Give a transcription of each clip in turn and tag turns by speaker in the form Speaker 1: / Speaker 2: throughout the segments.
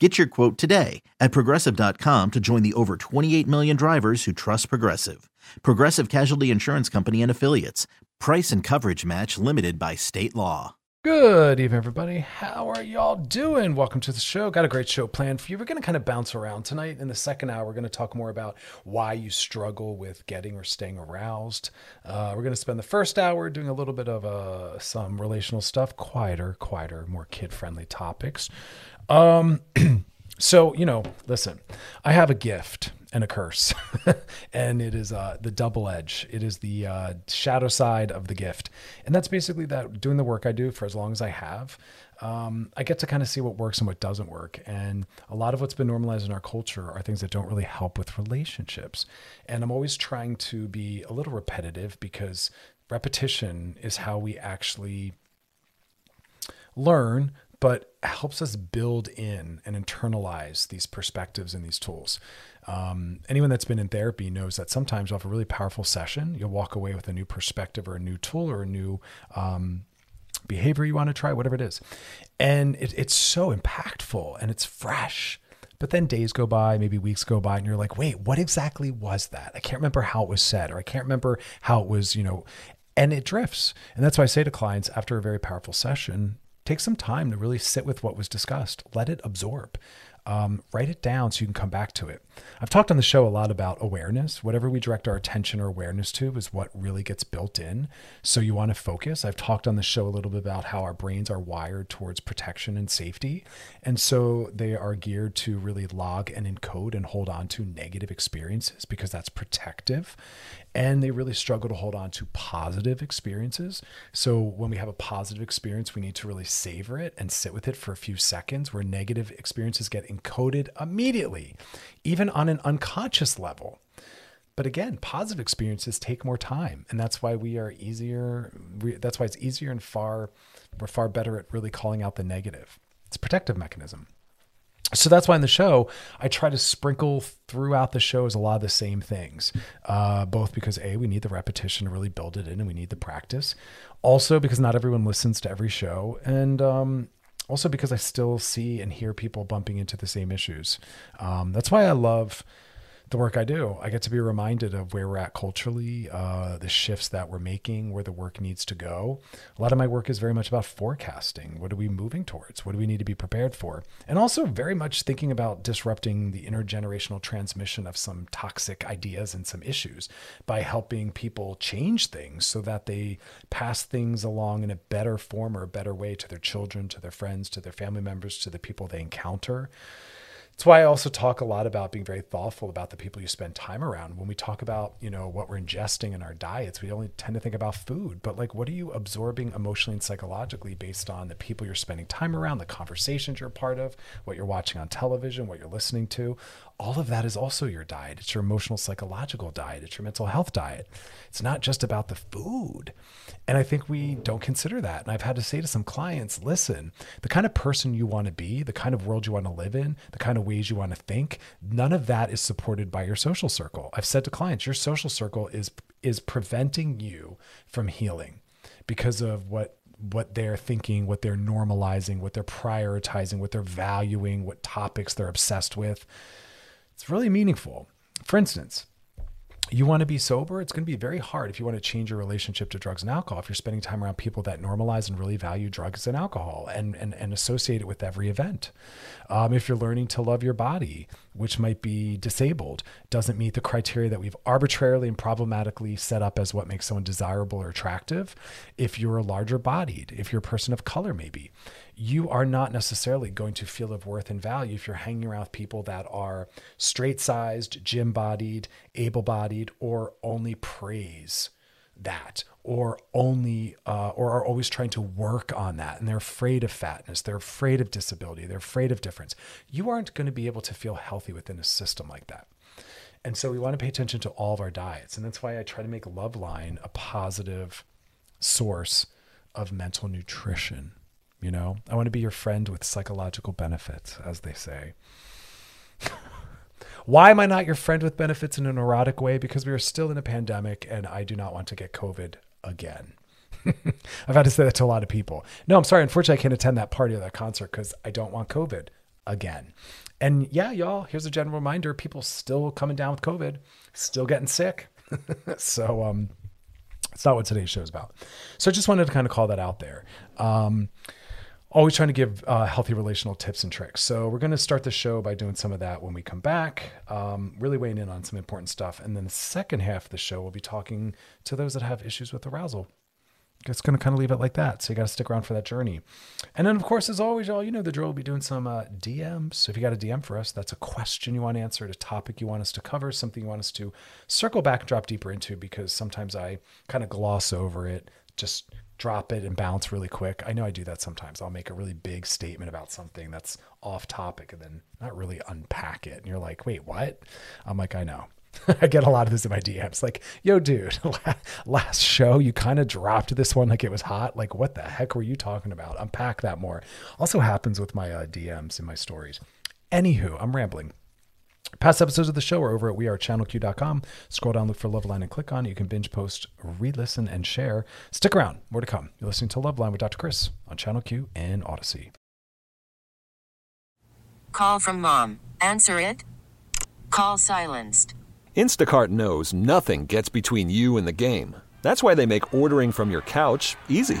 Speaker 1: Get your quote today at progressive.com to join the over 28 million drivers who trust Progressive. Progressive Casualty Insurance Company and Affiliates. Price and coverage match limited by state law.
Speaker 2: Good evening, everybody. How are y'all doing? Welcome to the show. Got a great show planned for you. We're going to kind of bounce around tonight. In the second hour, we're going to talk more about why you struggle with getting or staying aroused. Uh, we're going to spend the first hour doing a little bit of uh, some relational stuff, quieter, quieter, more kid friendly topics. Um, so you know, listen, I have a gift and a curse, and it is uh, the double edge. It is the uh, shadow side of the gift, and that's basically that doing the work I do for as long as I have. Um, I get to kind of see what works and what doesn't work. And a lot of what's been normalized in our culture are things that don't really help with relationships. And I'm always trying to be a little repetitive because repetition is how we actually learn but helps us build in and internalize these perspectives and these tools. Um, anyone that's been in therapy knows that sometimes you'll have a really powerful session. You'll walk away with a new perspective or a new tool or a new um, behavior you want to try, whatever it is. And it, it's so impactful and it's fresh. But then days go by, maybe weeks go by, and you're like, wait, what exactly was that? I can't remember how it was said, or I can't remember how it was, you know, and it drifts. And that's why I say to clients after a very powerful session, take some time to really sit with what was discussed. Let it absorb. Um, write it down so you can come back to it. I've talked on the show a lot about awareness. Whatever we direct our attention or awareness to is what really gets built in. So you want to focus. I've talked on the show a little bit about how our brains are wired towards protection and safety. And so they are geared to really log and encode and hold on to negative experiences because that's protective and they really struggle to hold on to positive experiences. So when we have a positive experience, we need to really savor it and sit with it for a few seconds, where negative experiences get encoded immediately, even on an unconscious level. But again, positive experiences take more time, and that's why we are easier. That's why it's easier and far we're far better at really calling out the negative. It's a protective mechanism so that's why in the show I try to sprinkle throughout the shows a lot of the same things, uh, both because a we need the repetition to really build it in, and we need the practice. Also because not everyone listens to every show, and um, also because I still see and hear people bumping into the same issues. Um, that's why I love the work I do. I get to be reminded of where we're at culturally, uh, the shifts that we're making, where the work needs to go. A lot of my work is very much about forecasting. What are we moving towards? What do we need to be prepared for? And also very much thinking about disrupting the intergenerational transmission of some toxic ideas and some issues by helping people change things so that they pass things along in a better form or a better way to their children, to their friends, to their family members, to the people they encounter. That's why I also talk a lot about being very thoughtful about the people you spend time around. When we talk about, you know, what we're ingesting in our diets, we only tend to think about food, but like what are you absorbing emotionally and psychologically based on the people you're spending time around, the conversations you're a part of, what you're watching on television, what you're listening to? All of that is also your diet. It's your emotional, psychological diet. It's your mental health diet. It's not just about the food. And I think we don't consider that. And I've had to say to some clients listen, the kind of person you want to be, the kind of world you want to live in, the kind of ways you want to think, none of that is supported by your social circle. I've said to clients, your social circle is is preventing you from healing because of what what they're thinking, what they're normalizing, what they're prioritizing, what they're valuing, what topics they're obsessed with. It's really meaningful. For instance, you want to be sober, it's going to be very hard if you want to change your relationship to drugs and alcohol. If you're spending time around people that normalize and really value drugs and alcohol and, and, and associate it with every event. Um, if you're learning to love your body, which might be disabled, doesn't meet the criteria that we've arbitrarily and problematically set up as what makes someone desirable or attractive. If you're a larger bodied, if you're a person of color, maybe you are not necessarily going to feel of worth and value if you're hanging around with people that are straight sized, gym bodied, able bodied, or only praise that or only uh, or are always trying to work on that and they're afraid of fatness they're afraid of disability they're afraid of difference. You aren't going to be able to feel healthy within a system like that. And so we want to pay attention to all of our diets and that's why i try to make loveline a positive source of mental nutrition you know, I want to be your friend with psychological benefits, as they say. Why am I not your friend with benefits in an erotic way? Because we are still in a pandemic and I do not want to get COVID again. I've had to say that to a lot of people. No, I'm sorry. Unfortunately, I can't attend that party or that concert because I don't want COVID again. And yeah, y'all, here's a general reminder people still coming down with COVID, still getting sick. so, um, it's not what today's show is about. So I just wanted to kind of call that out there. Um, always trying to give uh, healthy relational tips and tricks. So we're going to start the show by doing some of that when we come back, um, really weighing in on some important stuff. And then the second half of the show, we'll be talking to those that have issues with arousal. It's going to kind of leave it like that. So you got to stick around for that journey. And then, of course, as always, y'all, you know the drill. We'll be doing some uh, DMs. So if you got a DM for us, that's a question you want answered, a topic you want us to cover, something you want us to circle back and drop deeper into, because sometimes I kind of gloss over it, just drop it and bounce really quick. I know I do that sometimes. I'll make a really big statement about something that's off topic and then not really unpack it. And you're like, wait, what? I'm like, I know. I get a lot of this in my DMs. Like, yo, dude, last show you kind of dropped this one like it was hot. Like, what the heck were you talking about? Unpack that more. Also happens with my uh, DMs and my stories. Anywho, I'm rambling. Past episodes of the show are over at wearechannelq.com. Scroll down, look for Loveline, and click on it. You can binge post, re listen, and share. Stick around, more to come. You're listening to Loveline with Dr. Chris on Channel Q and Audacy.
Speaker 3: Call from mom. Answer it. Call silenced.
Speaker 4: Instacart knows nothing gets between you and the game. That's why they make ordering from your couch easy.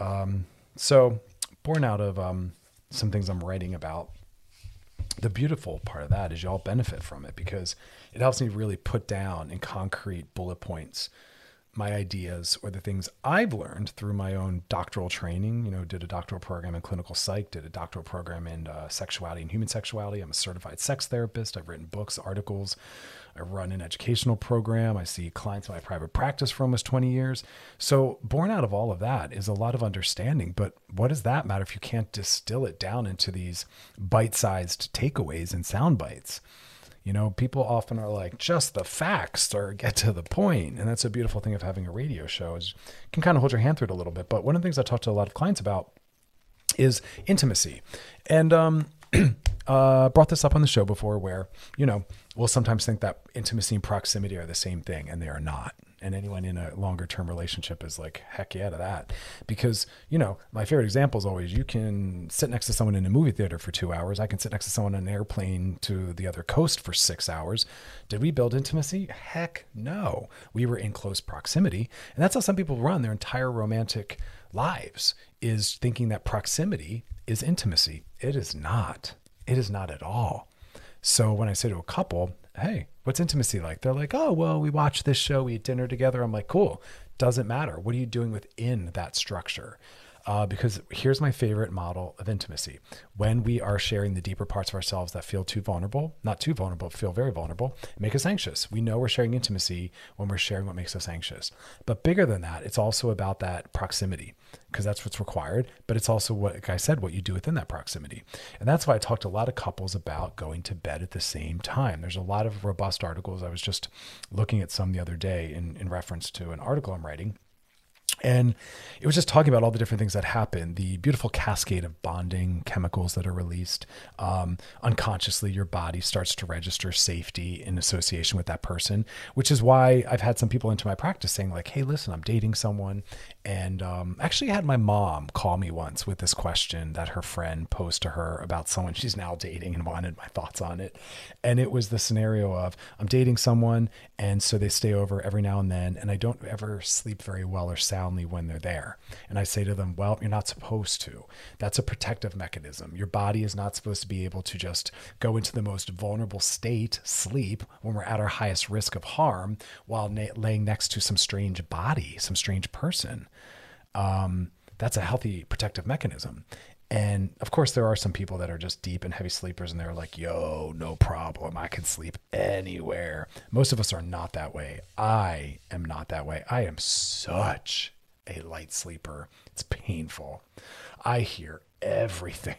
Speaker 2: Um, so, born out of um, some things I'm writing about, the beautiful part of that is y'all benefit from it because it helps me really put down in concrete bullet points my ideas or the things I've learned through my own doctoral training. You know, did a doctoral program in clinical psych, did a doctoral program in uh, sexuality and human sexuality. I'm a certified sex therapist. I've written books, articles. I run an educational program. I see clients in my private practice for almost 20 years. So, born out of all of that is a lot of understanding. But what does that matter if you can't distill it down into these bite sized takeaways and sound bites? You know, people often are like, just the facts or get to the point. And that's a beautiful thing of having a radio show is can kind of hold your hand through it a little bit. But one of the things I talk to a lot of clients about is intimacy. And um, uh, brought this up on the show before where, you know, we'll sometimes think that intimacy and proximity are the same thing, and they are not. And anyone in a longer term relationship is like, heck yeah to that. Because, you know, my favorite example is always you can sit next to someone in a movie theater for two hours. I can sit next to someone on an airplane to the other coast for six hours. Did we build intimacy? Heck no. We were in close proximity. And that's how some people run their entire romantic lives is thinking that proximity is intimacy. It is not. It is not at all. So when I say to a couple, hey, what's intimacy like? They're like, oh, well, we watch this show, we eat dinner together. I'm like, cool. Doesn't matter. What are you doing within that structure? Uh, because here's my favorite model of intimacy. When we are sharing the deeper parts of ourselves that feel too vulnerable, not too vulnerable, feel very vulnerable, make us anxious. We know we're sharing intimacy when we're sharing what makes us anxious. But bigger than that, it's also about that proximity because that's what's required. But it's also what, like I said, what you do within that proximity. And that's why I talked to a lot of couples about going to bed at the same time. There's a lot of robust articles. I was just looking at some the other day in, in reference to an article I'm writing and it was just talking about all the different things that happen, the beautiful cascade of bonding chemicals that are released. Um, unconsciously, your body starts to register safety in association with that person, which is why I've had some people into my practice saying, like, hey, listen, I'm dating someone. And um, actually had my mom call me once with this question that her friend posed to her about someone she's now dating and wanted my thoughts on it. And it was the scenario of I'm dating someone, and so they stay over every now and then, and I don't ever sleep very well or soundly when they're there. And I say to them, Well, you're not supposed to. That's a protective mechanism. Your body is not supposed to be able to just go into the most vulnerable state, sleep, when we're at our highest risk of harm while na- laying next to some strange body, some strange person um, that's a healthy protective mechanism. And of course, there are some people that are just deep and heavy sleepers and they're like, yo, no problem. I can sleep anywhere. Most of us are not that way. I am not that way. I am such a light sleeper. It's painful. I hear everything.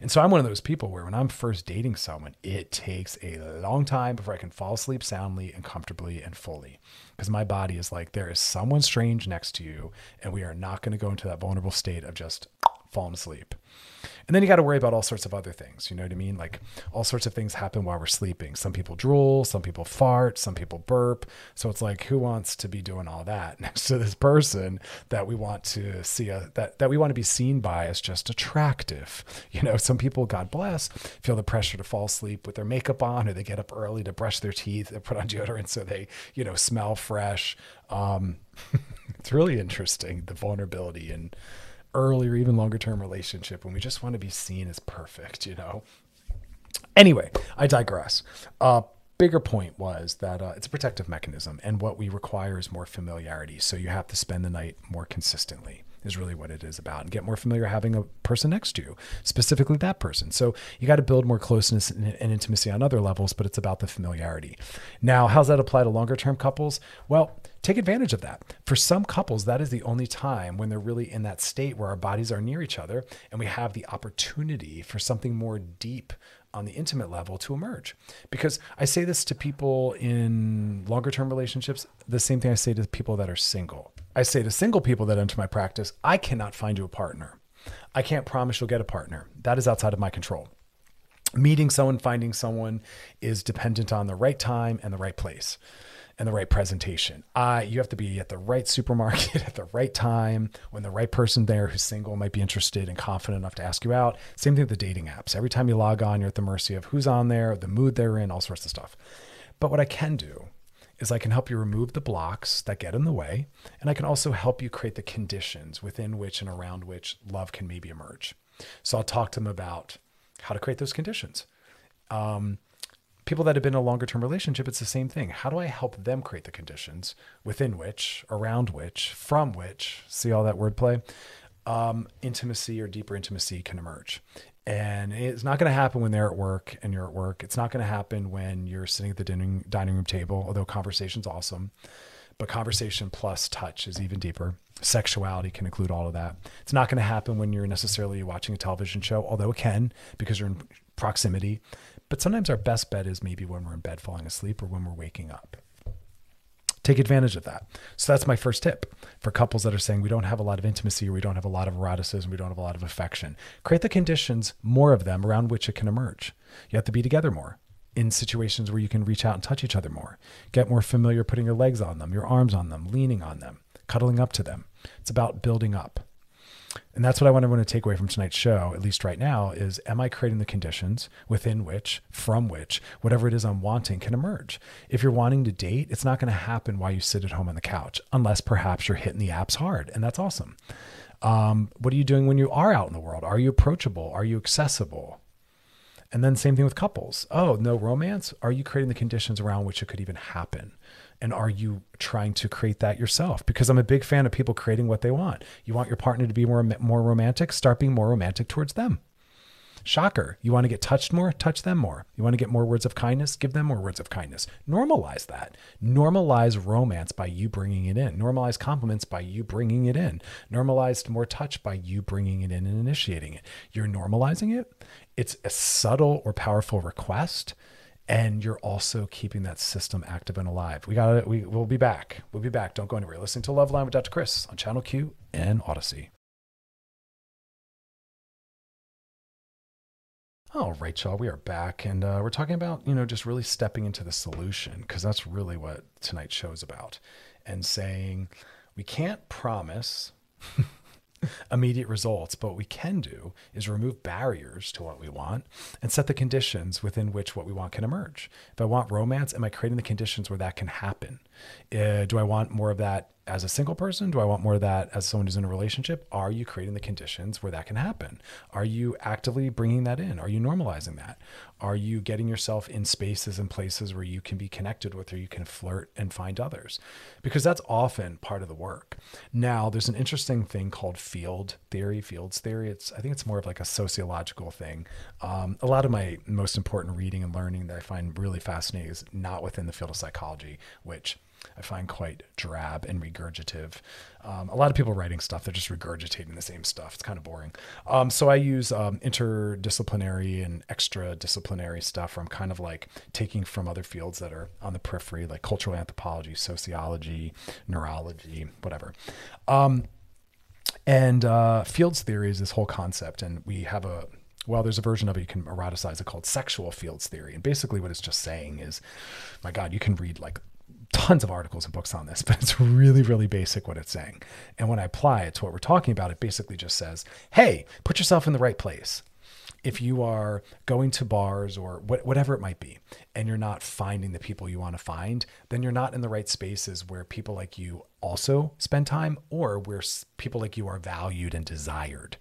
Speaker 2: And so I'm one of those people where when I'm first dating someone, it takes a long time before I can fall asleep soundly and comfortably and fully. Because my body is like, there is someone strange next to you, and we are not going to go into that vulnerable state of just falling asleep. And then you got to worry about all sorts of other things. You know what I mean? Like all sorts of things happen while we're sleeping. Some people drool, some people fart, some people burp. So it's like, who wants to be doing all that next to this person that we want to see a, that that we want to be seen by as just attractive? You know, some people, God bless, feel the pressure to fall asleep with their makeup on, or they get up early to brush their teeth, they put on deodorant so they, you know, smell fresh. Um, it's really interesting the vulnerability and early or even longer term relationship when we just want to be seen as perfect, you know? Anyway, I digress. Uh, bigger point was that uh, it's a protective mechanism, and what we require is more familiarity. So you have to spend the night more consistently is really what it is about and get more familiar having a person next to you, specifically that person. So you got to build more closeness and, intimacy on other levels, but it's about the familiarity. Now, how's that apply to longer term couples? Well, take advantage of that. For some couples, that is the only time when they're really in that state where our bodies are near each other and we have the opportunity for something more deep on the intimate level to emerge. Because I say this to people in longer term relationships, the same thing I say to people that are single. I say to single people that enter my practice, I cannot find you a partner. I can't promise you'll get a partner. That is outside of my control. Meeting someone, finding someone is dependent on the right time and the right place and the right presentation. Uh, you have to be at the right supermarket at the right time when the right person there who's single might be interested and confident enough to ask you out. Same thing with the dating apps. Every time you log on, you're at the mercy of who's on there, the mood they're in, all sorts of stuff. But what I can do is I can help you remove the blocks that get in the way. And I can also help you create the conditions within which and around which love can maybe emerge. So I'll talk to them about how to create those conditions. Um, people that have been in a longer term relationship, it's the same thing. How do I help them create the conditions within which, around which, from which, see all that wordplay, um, intimacy or deeper intimacy can emerge? And it's not going to happen when they're at work and you're at work. It's not going to happen when you're sitting at the dining, dining room table, although conversation's awesome. But conversation plus touch is even deeper. Sexuality can include all of that. It's not going to happen when you're necessarily watching a television show, although it can because you're in proximity. But sometimes our best bet is maybe when we're in bed falling asleep or when we're waking up. Take advantage of that. So that's my first tip for couples that are saying we don't have a lot of intimacy or we don't have a lot of eroticism, we don't have a lot of affection. Create the conditions, more of them, around which it can emerge. You have to be together more in situations where you can reach out and touch each other more. Get more familiar putting your legs on them, your arms on them, leaning on them, cuddling up to them. It's about building up. And that's what I want everyone to take away from tonight's show, at least right now, is am I creating the conditions within which, from which, whatever it is I'm wanting can emerge? If you're wanting to date, it's not going to happen while you sit at home on the couch, unless perhaps you're hitting the apps hard, and that's awesome. Um, what are you doing when you are out in the world? Are you approachable? Are you accessible? And then same thing with couples. Oh, no romance? Are you creating the conditions around which it could even happen? And are you trying to create that yourself? Because I'm a big fan of people creating what they want. You want your partner to be more more romantic, start being more romantic towards them. Shocker. You want to get touched more? Touch them more. You want to get more words of kindness? Give them more words of kindness. Normalize that. Normalize romance by you bringing it in. Normalize compliments by you bringing it in. Normalize more touch by you bringing it in and initiating it. You're normalizing it. It's a subtle or powerful request and you're also keeping that system active and alive. We got it. We, we'll be back. We'll be back. Don't go anywhere. Listening to Loveline with Dr. Chris on Channel Q and Audacy. All right, y'all, we are back, and uh, we're talking about you know just really stepping into the solution because that's really what tonight's show is about, and saying we can't promise immediate results. But what we can do is remove barriers to what we want and set the conditions within which what we want can emerge. If I want romance, am I creating the conditions where that can happen? Uh, do I want more of that as a single person? Do I want more of that as someone who's in a relationship? Are you creating the conditions where that can happen? Are you actively bringing that in? Are you normalizing that? Are you getting yourself in spaces and places where you can be connected with or you can flirt and find others? Because that's often part of the work. Now, there's an interesting thing called field theory, fields theory. It's I think it's more of like a sociological thing. Um, a lot of my most important reading and learning that I find really fascinating is not within the field of psychology, which I find quite drab and regurgitative. Um, a lot of people writing stuff, they're just regurgitating the same stuff. It's kind of boring. Um, so I use um, interdisciplinary and extra disciplinary stuff where I'm kind of like taking from other fields that are on the periphery, like cultural anthropology, sociology, neurology, whatever. Um, and uh, fields theory is this whole concept. And we have a, well, there's a version of it you can eroticize it called sexual fields theory. And basically, what it's just saying is, my God, you can read like tons of articles and books on this, but it's really, really basic what it's saying. And when I apply it to what we're talking about, it basically just says, hey, put yourself in the right place. If you are going to bars or whatever it might be, and you're not finding the people you want to find, then you're not in the right spaces where people like you also spend time or where people like you are valued and desired.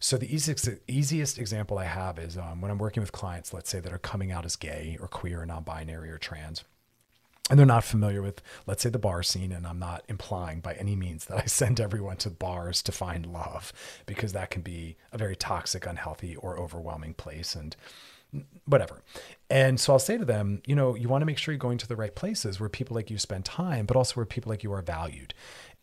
Speaker 2: So the easiest easiest example I have is um, when I'm working with clients, let's say that are coming out as gay or queer or non-binary or trans and they're not familiar with, let's say, the bar scene. And I'm not implying by any means that I send everyone to bars to find love, because that can be a very toxic, unhealthy, or overwhelming place. And whatever. And so I'll say to them, you know, you want to make sure you're going to the right places where people like you spend time, but also where people like you are valued.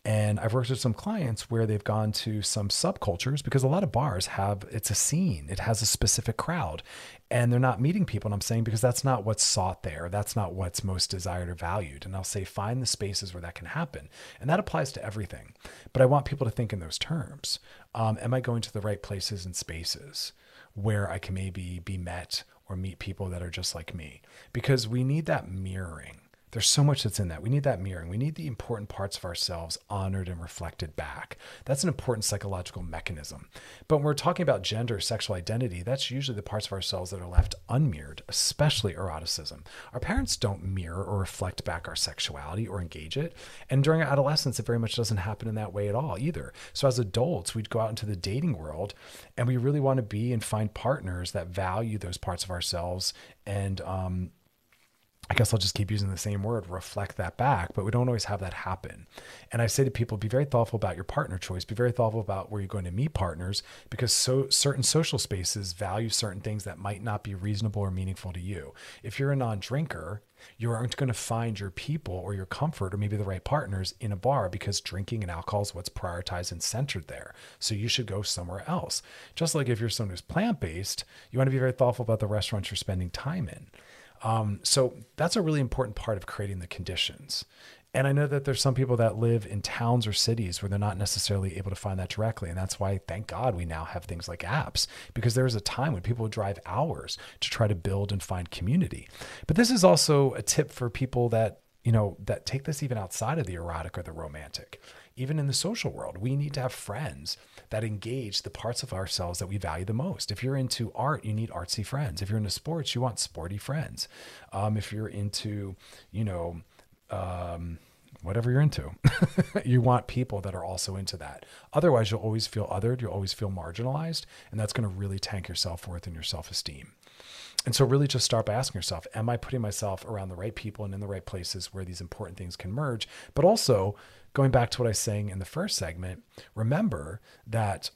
Speaker 2: And I've worked with some clients where they've gone to some subcultures because a lot of bars have it's a scene, it has a specific crowd, and they're not meeting people. And I'm saying because that's not what's sought there, that's not what's most desired or valued. And I'll say find the spaces where that can happen, and that applies to everything. But I want people to think in those terms. Um, am I going to the right places and spaces where I can maybe be met or meet people that are just like me? Because we need that mirroring there's so much that's in that. We need that mirroring. We need the important parts of ourselves honored and reflected back. That's an important psychological mechanism. But when we're talking about gender, sexual identity, that's usually the parts of ourselves that are left unmirrored, especially eroticism. Our parents don't mirror or reflect back our sexuality or engage it. And during our adolescence, it very much doesn't happen in that way at all either. So as adults, we'd go out into the dating world and we really want to be and find partners that value those parts of ourselves and um, I guess I'll just keep using the same word, reflect that back, but we don't always have that happen. And I say to people, be very thoughtful about your partner choice, be very thoughtful about where you're going to meet partners because so certain social spaces value certain things that might not be reasonable or meaningful to you. If you're a non-drinker, you aren't going to find your people or your comfort or maybe the right partners in a bar because drinking and alcohol is what's prioritized and centered there. So you should go somewhere else. Just like if you're someone who's plant-based, you want to be very thoughtful about the restaurants you're spending time in. Um, so that's a really important part of creating the conditions And I know that there's some people that live in towns or cities where they're not necessarily able to find that directly. And that's why, thank God, we now have things like apps because there was a time when people would drive hours to try to build and find community. But this is also a tip for people that, you know, that take this even outside of the erotic or the romantic. Even in the social world, we need to have friends that engage the parts of ourselves that we value the most. If you're into art, you need artsy friends. If you're into sports, you want sporty friends. Um, if you're into, you know, um, whatever you're into. you want people that are also into that. Otherwise, you'll always feel othered, you'll always feel marginalized, and that's going to really tank your self worth and your self esteem. And so, really, just start by asking yourself Am I putting myself around the right people and in the right places where these important things can merge? But also, going back to what I was saying in the first segment, remember that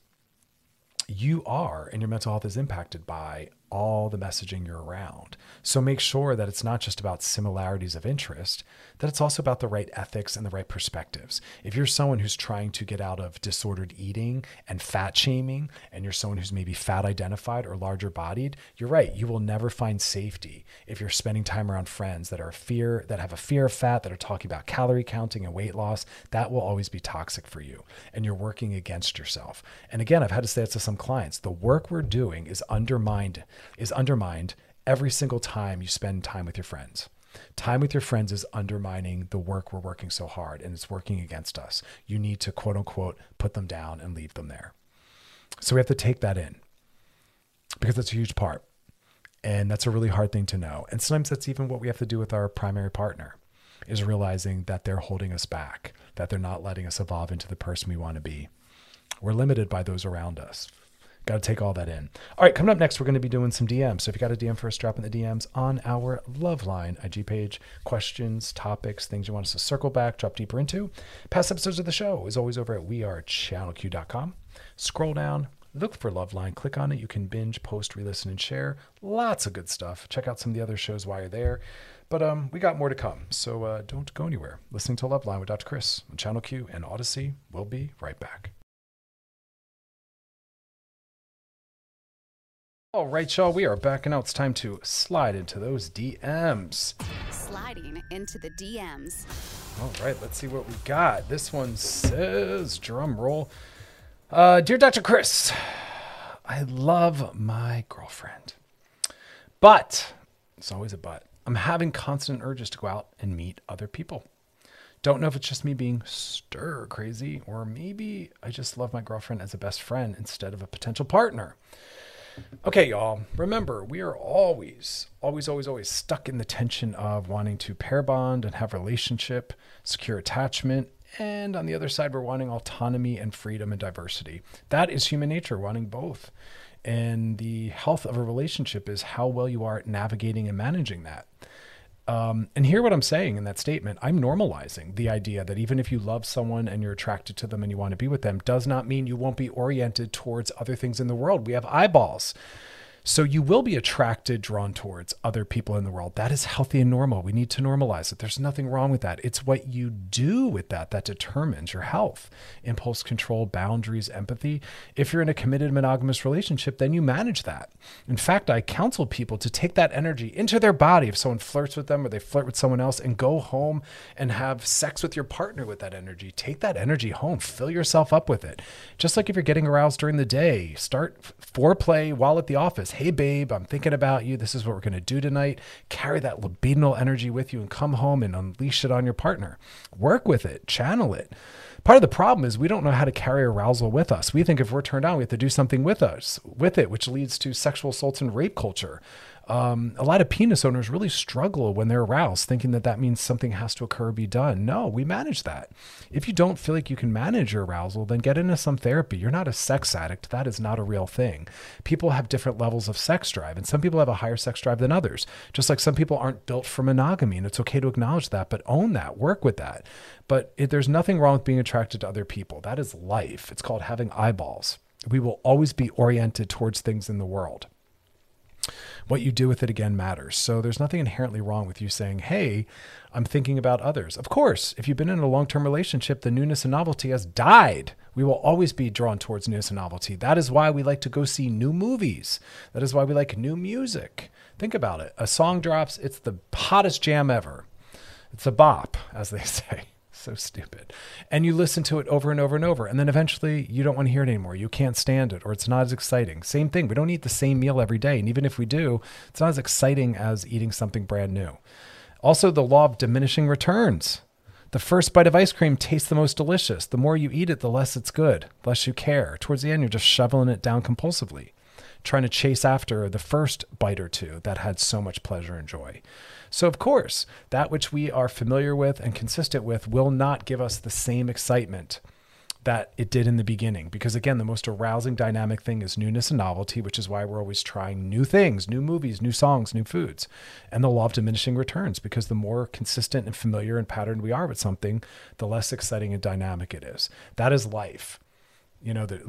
Speaker 2: you are and your mental health is impacted by all the messaging you're around. So make sure that it's not just about similarities of interest, that it's also about the right ethics and the right perspectives. If you're someone who's trying to get out of disordered eating and fat shaming, and you're someone who's maybe fat identified or larger bodied, you're right. You will never find safety if you're spending time around friends that are fear, that have a fear of fat, that are talking about calorie counting and weight loss. That will always be toxic for you. And you're working against yourself. And again, I've had to say it to some clients the work we're doing is undermined is undermined every single time you spend time with your friends. Time with your friends is undermining the work we're working so hard and it's working against us. You need to quote unquote put them down and leave them there. So we have to take that in because that's a huge part. And that's a really hard thing to know. And sometimes that's even what we have to do with our primary partner is realizing that they're holding us back, that they're not letting us evolve into the person we want to be. We're limited by those around us. Got to take all that in. All right, coming up next, we're going to be doing some DMs. So if you got a DM for us, drop in the DMs on our Loveline IG page. Questions, topics, things you want us to circle back, drop deeper into. Past episodes of the show is always over at wearechannelq.com. Scroll down, look for Loveline, click on it. You can binge, post, re-listen, and share. Lots of good stuff. Check out some of the other shows while you're there. But um, we got more to come, so uh, don't go anywhere. Listening to Loveline with Dr. Chris on Channel Q and Audacy. We'll be right back. All right, y'all, we are back, and now it's time to slide into those DMs.
Speaker 5: Sliding into the DMs.
Speaker 2: All right, let's see what we got. This one says, drum roll. Uh, Dear Dr. Chris, I love my girlfriend, but it's always a but. I'm having constant urges to go out and meet other people. Don't know if it's just me being stir crazy, or maybe I just love my girlfriend as a best friend instead of a potential partner. Okay, y'all. Remember, we are always, always, always, always stuck in the tension of wanting to pair bond and have relationship, secure attachment, and on the other side, we're wanting autonomy and freedom and diversity. That is human nature, wanting both. And the health of a relationship is how well you are at navigating and managing that. Um, and hear what I'm saying in that statement. I'm normalizing the idea that even if you love someone and you're attracted to them and you want to be with them, does not mean you won't be oriented towards other things in the world. We have eyeballs. So you will be attracted, drawn towards other people in the world. That is healthy and normal. We need to normalize it. There's nothing wrong with that. It's what you do with that that determines your health. Impulse control, boundaries, empathy. If you're in a committed monogamous relationship, then you manage that. In fact, I counsel people to take that energy into their body if someone flirts with them or they flirt with someone else and go home and have sex with your partner with that energy. Take that energy home, fill yourself up with it. Just like if you're getting aroused during the day, start foreplay while at the office hey, babe, I'm thinking about you. This is what we're going to do tonight. Carry that libidinal energy with you and come home and unleash it on your partner. Work with it, channel it. Part of the problem is we don't know how to carry arousal with us. We think if we're turned on, we have to do something with us, with it, which leads to sexual assaults and rape culture um, a lot of penis owners really struggle when they're aroused, thinking that that means something has to occur, be done. No, we manage that. If you don't feel like you can manage your arousal, then get into some therapy. You're not a sex addict. That is not a real thing. People have different levels of sex drive, and some people have a higher sex drive than others. Just like some people aren't built for monogamy, and it's okay to acknowledge that, but own that, work with that. But it, there's nothing wrong with being attracted to other people. That is life. It's called having eyeballs. We will always be oriented towards things in the world what you do with it again matters. So there's nothing inherently wrong with you saying, Hey, I'm thinking about others. Of course, if you've been in a long term relationship, the newness and novelty has died. We will always be drawn towards newness and novelty. That is why we like to go see new movies. That is why we like new music. Think about it. A song drops, it's the hottest jam ever. It's a bop, as they say. So stupid. And you listen to it over and over and over. And then eventually you don't want to hear it anymore. You can't stand it or it's not as exciting. Same thing. We don't eat the same meal every day. And even if we do, it's not as exciting as eating something brand new. Also, the law of diminishing returns. The first bite of ice cream tastes the most delicious. The more you eat it, the less it's good, the less you care. Towards the end, you're just shoveling it down compulsively, trying to chase after the first bite or two that had so much pleasure and joy. So, of course, that which we are familiar with and consistent with will not give us the same excitement that it did in the beginning. Because again, the most arousing dynamic thing is newness and novelty, which is why we're always trying new things, new movies, new songs, new foods. And the law of diminishing returns, because the more consistent and familiar and patterned we are with something, the less exciting and dynamic it is. That is life you know that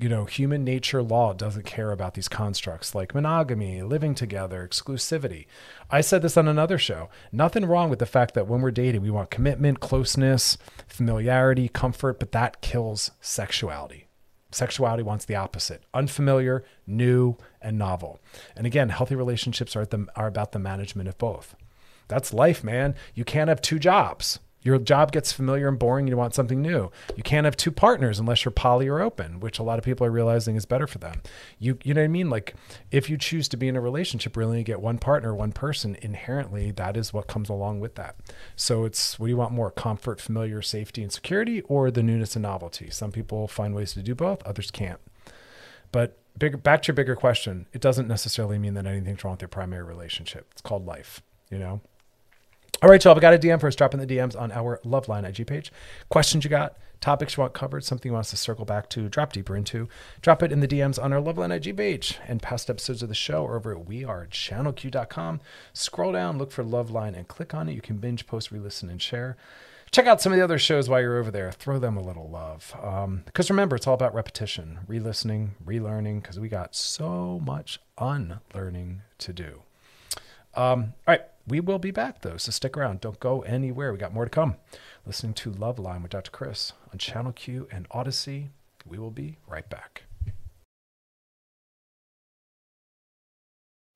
Speaker 2: you know human nature law doesn't care about these constructs like monogamy living together exclusivity. I said this on another show. Nothing wrong with the fact that when we're dating we want commitment closeness familiarity comfort but that kills sexuality. Sexuality wants the opposite unfamiliar new and novel. And again healthy relationships are, the, are about the management of both. That's life man. You can't have two jobs your job gets familiar and boring, you want something new. You can't have two partners unless you're poly or open, which a lot of people are realizing is better for them. You you know what I mean? Like if you choose to be in a relationship, really you get one partner, one person, inherently that is what comes along with that. So it's what do you want more? Comfort, familiar, safety, and security, or the newness and novelty? Some people find ways to do both, others can't. But big, back to your bigger question, it doesn't necessarily mean that anything's wrong with your primary relationship. It's called life, you know? All right, y'all. We got a DM for us. Drop in the DMs on our Loveline IG page. Questions you got, topics you want covered, something you want us to circle back to, drop deeper into. Drop it in the DMs on our Loveline IG page and past episodes of the show or over at wearechannelq.com. Scroll down, look for Loveline, and click on it. You can binge, post, re-listen, and share. Check out some of the other shows while you're over there. Throw them a little love. Because um, remember, it's all about repetition, re-listening, relearning. Because we got so much unlearning to do. Um, all right. We will be back though, so stick around. Don't go anywhere. We got more to come. Listening to Loveline with Dr. Chris on Channel Q and Audacy. We will be right back.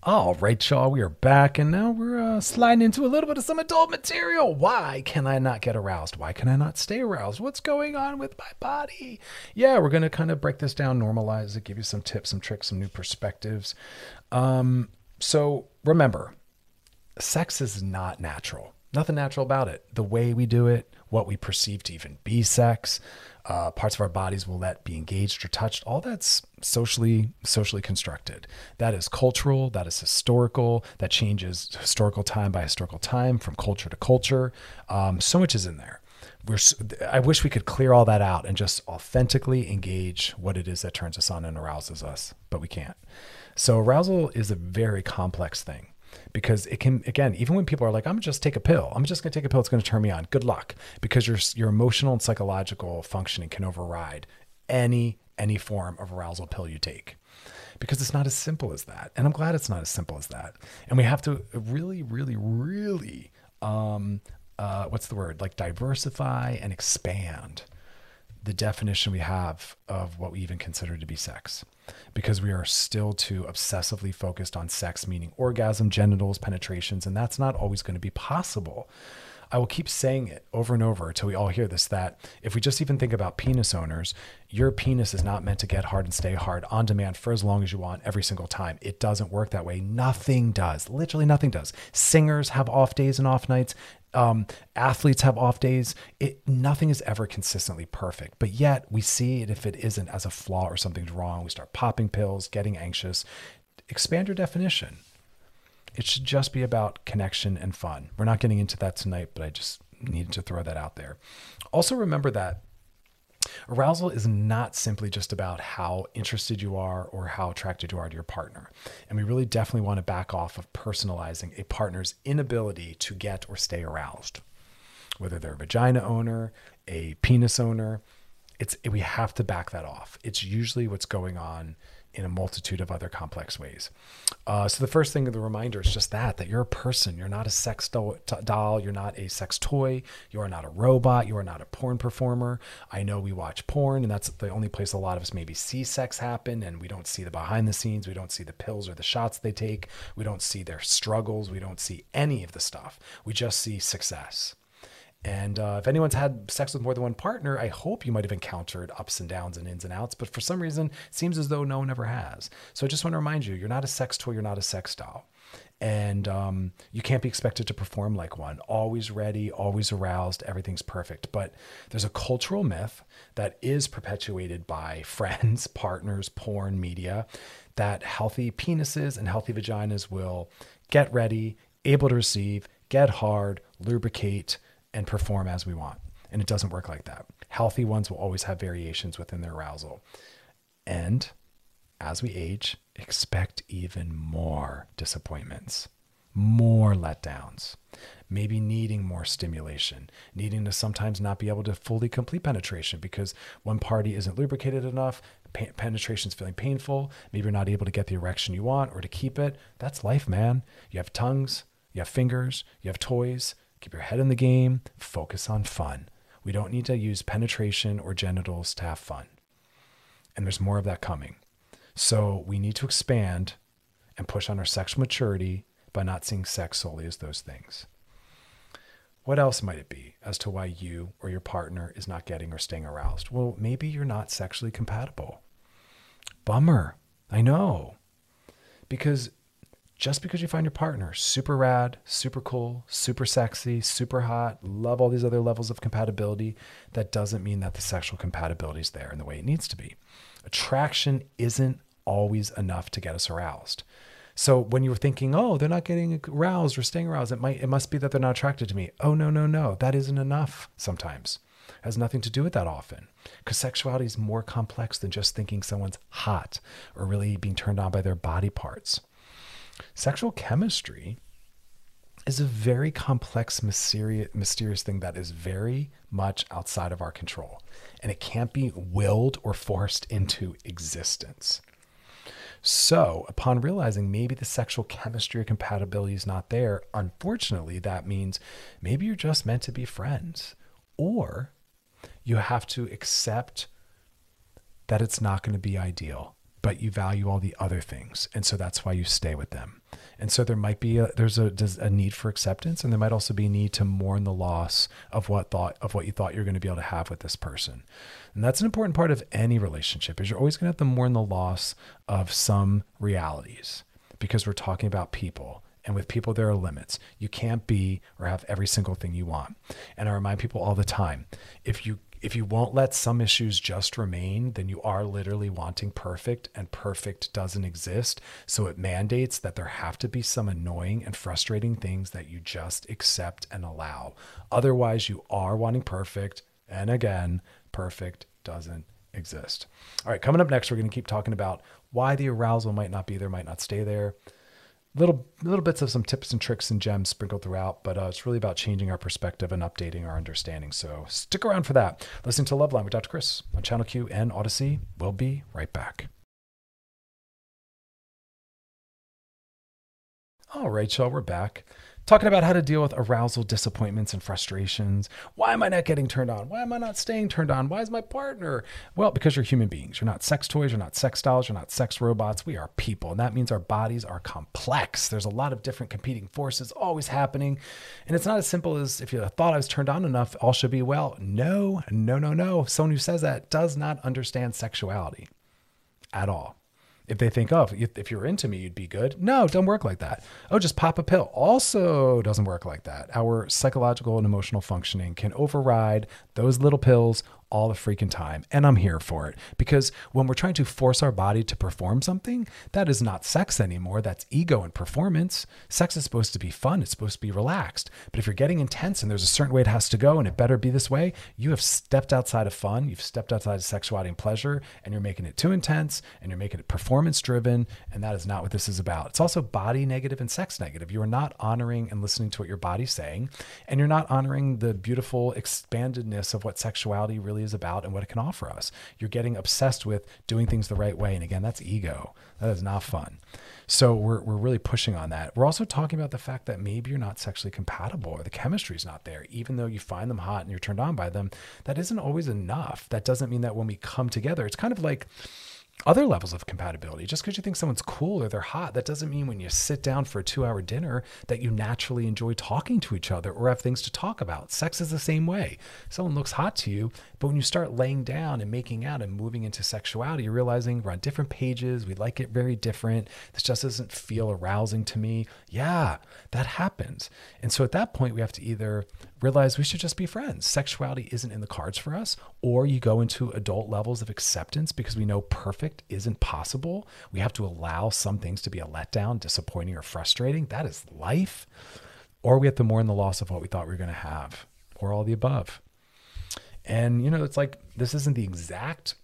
Speaker 2: All right, y'all, we are back, and now we're uh, sliding into a little bit of some adult material. Why can I not get aroused? Why can I not stay aroused? What's going on with my body? Yeah, we're going to kind of break this down, normalize it, give you some tips, some tricks, some new perspectives. Um, so remember, sex is not natural. Nothing natural about it. The way we do it, what we perceive to even be sex, uh, parts of our bodies will let be engaged or touched. All that's socially socially constructed. That is cultural. That is historical. That changes historical time by historical time, from culture to culture. Um, so much is in there. We're, I wish we could clear all that out and just authentically engage what it is that turns us on and arouses us, but we can't. So arousal is a very complex thing because it can again even when people are like i'm just take a pill. I'm just going to take a pill. It's going to turn me on. Good luck. Because your your emotional and psychological functioning can override any any form of arousal pill you take. Because it's not as simple as that. And i'm glad it's not as simple as that. And we have to really really really um uh, what's the word? Like diversify and expand the definition we have of what we even consider to be sex because we are still too obsessively focused on sex, meaning orgasm, genitals, penetrations, and that's not always going to be possible. I will keep saying it over and over until we all hear this that if we just even think about penis owners, your penis is not meant to get hard and stay hard on demand for as long as you want every single time. It doesn't work that way. Nothing does. Literally nothing does. Singers have off days and off nights. Um, athletes have off days. It nothing is ever consistently perfect, but yet we see it if it isn't as a flaw or something's wrong. We start popping pills, getting anxious. Expand your definition. It should just be about connection and fun. We're not getting into that tonight, but I just needed to throw that out there. Also, remember that arousal is not simply just about how interested you are or how attracted you are to your partner. And we really definitely want to back off of personalizing a partner's inability to get or stay aroused. Whether they're a vagina owner, a penis owner, it's we have to back that off. It's usually what's going on in a multitude of other complex ways. Uh, so the first thing, of the reminder is just that that you're a person. You're not a sex do- doll. You're not a sex toy. You are not a robot. You are not a porn performer. I know we watch porn, and that's the only place a lot of us maybe see sex happen, and we don't see the behind the scenes. We don't see the pills or the shots they take. We don't see their struggles. We don't see any of the stuff. We just see success. And uh, if anyone's had sex with more than one partner, I hope you might have encountered ups and downs and ins and outs. But for some reason, it seems as though no one ever has. So I just want to remind you, you're not a sex toy, you're not a sex doll. And um, you can't be expected to perform like one. Always ready, always aroused, everything's perfect. But there's a cultural myth that is perpetuated by friends, partners, porn, media, that healthy penises and healthy vaginas will get ready, able to receive, get hard, lubricate, and perform as we want. And it doesn't work like that. Healthy ones will always have variations within their arousal. And as we age, expect even more disappointments, more letdowns, maybe needing more stimulation, needing to sometimes not be able to fully complete penetration because one party isn't lubricated enough, penetration is feeling painful, maybe you're not able to get the erection you want or to keep it. That's life, man. You have tongues, you have fingers, you have toys, Keep your head in the game, focus on fun. We don't need to use penetration or genitals to have fun. And there's more of that coming. So we need to expand and push on our sexual maturity by not seeing sex solely as those things. What else might it be as to why you or your partner is not getting or staying aroused? Well, maybe you're not sexually compatible. Bummer. I know. Because just because you find your partner super rad, super cool, super sexy, super hot, love all these other levels of compatibility, that doesn't mean that the sexual compatibility is there in the way it needs to be. Attraction isn't always enough to get us aroused. So when you're thinking, oh, they're not getting aroused or staying aroused, it might it must be that they're not attracted to me. Oh no, no, no. That isn't enough sometimes. It has nothing to do with that often. Because sexuality is more complex than just thinking someone's hot or really being turned on by their body parts. Sexual chemistry is a very complex, mysterious, thing that is very much outside of our control. And it can't be willed or forced into existence. So, upon realizing maybe the sexual chemistry or compatibility is not there, unfortunately, that means maybe you're just meant to be friends. Or you have to accept that it's not going to be ideal but you value all the other things and so that's why you stay with them and so there might be a, there's a, a need for acceptance and there might also be a need to mourn the loss of what thought of what you thought you're going to be able to have with this person and that's an important part of any relationship is you're always going to have to mourn the loss of some realities because we're talking about people and with people, there are limits. You can't be or have every single thing you want. And I remind people all the time if you if you won't let some issues just remain, then you are literally wanting perfect, and perfect doesn't exist. So it mandates that there have to be some annoying and frustrating things that you just accept and allow. Otherwise, you are wanting perfect. And again, perfect doesn't exist. All right, coming up next, we're going to keep talking about why the arousal might not be there, might not stay there little little bits of some tips and tricks and gems sprinkled throughout, but uh, it's really about changing our perspective and updating our understanding. So stick around for that. Listen to Loveline with Dr. Chris on Channel Q and Audacy. We'll be right back. All right, y'all, we're back talking about how to deal with arousal, disappointments, and frustrations. Why am I not getting turned on? Why am I not staying turned on? Why is my partner? Well, because you're human beings. You're not sex toys, you're not sex dolls, you're not sex robots. We are people. And that means our bodies are complex. There's a lot of different competing forces always happening. And it's not as simple as if you thought I was turned on enough, all should be well. No, no, no, no. Someone who says that does not understand sexuality at all if they think, oh, if, you're into me, you'd be good. No, don't work like that. Oh, just pop a pill. Also doesn't work like that. Our psychological and emotional functioning can override those little pills all the freaking time. And I'm here for it because when we're trying to force our body to perform something, that is not sex anymore. That's ego and performance. Sex is supposed to be fun, it's supposed to be relaxed. But if you're getting intense and there's a certain way it has to go and it better be this way, you have stepped outside of fun, you've stepped outside of sexuality and pleasure, and you're making it too intense and you're making it performance driven. And that is not what this is about. It's also body negative and sex negative. You are not honoring and listening to what your body's saying, and you're not honoring the beautiful expandedness of what sexuality really really is about and what it can offer us. You're getting obsessed with doing things the right way. And again, that's ego. That is not fun. So we're, we're really pushing on that. We're also talking about the fact that maybe you're not sexually compatible or the chemistry is not there. Even though you find them hot and you're turned on by them, that isn't always enough. That doesn't mean that when we come together, it's kind of like, other levels of compatibility. Just because you think someone's cool or they're hot, that doesn't mean when you sit down for a two hour dinner that you naturally enjoy talking to each other or have things to talk about. Sex is the same way. Someone looks hot to you, but when you start laying down and making out and moving into sexuality, you're realizing we're on different pages. We like it very different. This just doesn't feel arousing to me. Yeah, that happens. And so at that point, we have to either realize we should just be friends. Sexuality isn't in the cards for us, or you go into adult levels of acceptance because we know perfect isn't possible. We have to allow some things to be a letdown, disappointing, or frustrating. That is life. Or we have to mourn the loss of what we thought we were going to have, or all the above. And, you know, it's like this isn't the exact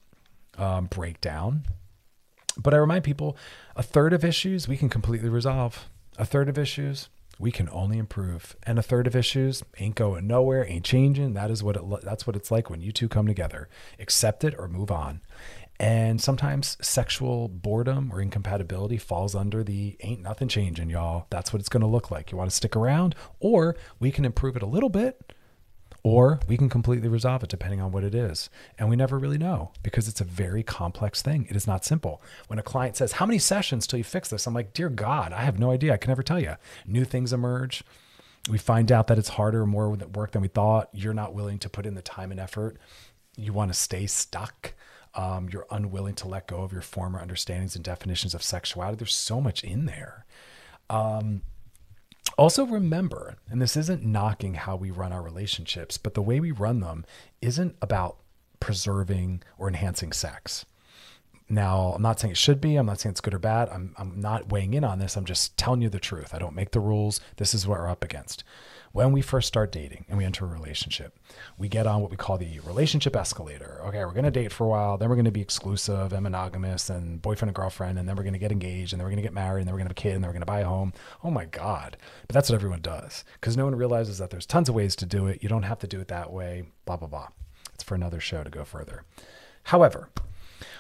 Speaker 2: um, breakdown, but I remind people a third of issues we can completely resolve. A third of issues we can only improve. And a third of issues ain't going nowhere, ain't changing. That is what it that's what it's like when you two come together. Accept it or move on. And sometimes sexual boredom or incompatibility falls under the ain't nothing changing, y'all. That's what it's going to look like. You want to stick around, or we can improve it a little bit or we can completely resolve it depending on what it is. And we never really know because it's a very complex thing. It is not simple. When a client says, How many sessions till you fix this? I'm like, Dear God, I have no idea. I can never tell you. New things emerge. We find out that it's harder, more work than we thought. You're not willing to put in the time and effort. You want to stay stuck. Um, you're unwilling to let go of your former understandings and definitions of sexuality. There's so much in there. Um, also, remember, and this isn't knocking how we run our relationships, but the way we run them isn't about preserving or enhancing sex. Now, I'm not saying it should be. I'm not saying it's good or bad. I'm, I'm not weighing in on this. I'm just telling you the truth. I don't make the rules. This is what we're up against when we first start dating and we enter a relationship, we get on what we call the relationship escalator. Okay, we're going to date for a while, then we're going to be exclusive and monogamous and boyfriend and girlfriend, and then we're going to get engaged, and then we're going to get married, and then we're going to have a kid, and then we're going to buy a home. Oh my God. But that's what everyone does because no one realizes that there's tons of ways to do it. You don't have to do it that way, blah, blah, blah. It's for another show to go further. However,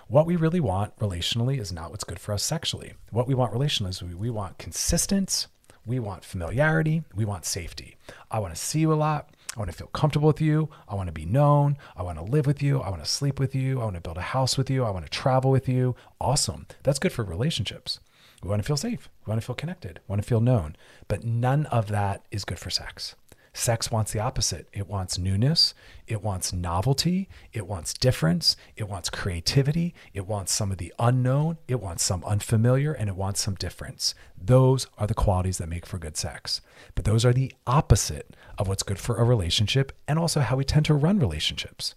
Speaker 2: what we really want relationally is not what's good for us sexually. What we want relationally is we, we want consistent, we want familiarity. We want safety. I want to see you a lot. I want to feel comfortable with you. I want to be known. I want to live with you. I want to sleep with you. I want to build a house with you. I want to travel with you. Awesome. That's good for relationships. We want to feel safe. We want to feel connected. We want to feel known. But none of that is good for sex. Sex wants the opposite. It wants newness. It wants novelty. It wants difference. It wants creativity. It wants some of the unknown. It wants some unfamiliar and it wants some difference. Those are the qualities that make for good sex. But those are the opposite of what's good for a relationship and also how we tend to run relationships.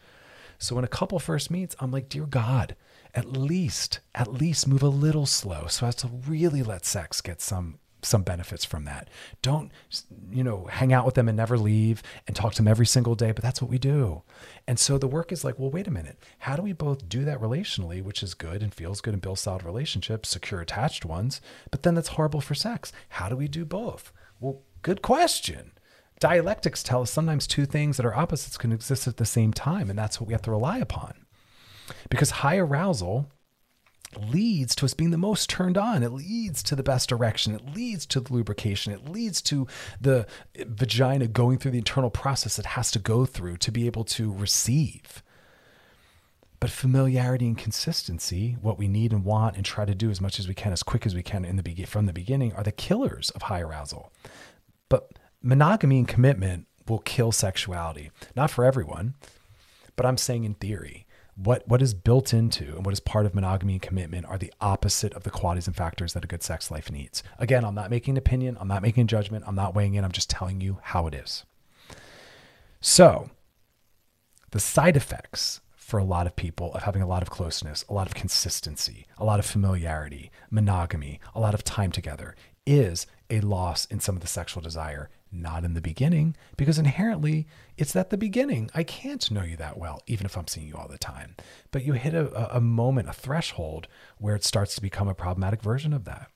Speaker 2: So when a couple first meets, I'm like, dear God, at least, at least move a little slow so as to really let sex get some some benefits from that. Don't, you know, hang out with them and never leave and talk to them every single day, but that's what we do. And so the work is like, well, wait a minute. How do we both do that relationally, which is good and feels good and builds solid relationships, secure attached ones, but then that's horrible for sex? How do we do both? Well, good question. Dialectics tell us sometimes two things that are opposites can exist at the same time, and that's what we have to rely upon. Because high arousal leads to us being the most turned on. It leads to the best erection. It leads to the lubrication. It leads to the vagina going through the internal process it has to go through to be able to receive. But familiarity and consistency, what we need and want and try to do as much as we can, as quick as we can in the from the beginning, are the killers of high arousal. But monogamy and commitment will kill sexuality. Not for everyone, but I'm saying in theory what what is built into and what is part of monogamy and commitment are the opposite of the qualities and factors that a good sex life needs. Again, I'm not making an opinion, I'm not making a judgment, I'm not weighing in, I'm just telling you how it is. So, the side effects for a lot of people of having a lot of closeness, a lot of consistency, a lot of familiarity, monogamy, a lot of time together is a loss in some of the sexual desire not in the beginning, because inherently it's at the beginning. I can't know you that well, even if I'm seeing you all the time. But you hit a, a moment, a threshold where it starts to become a problematic version of that.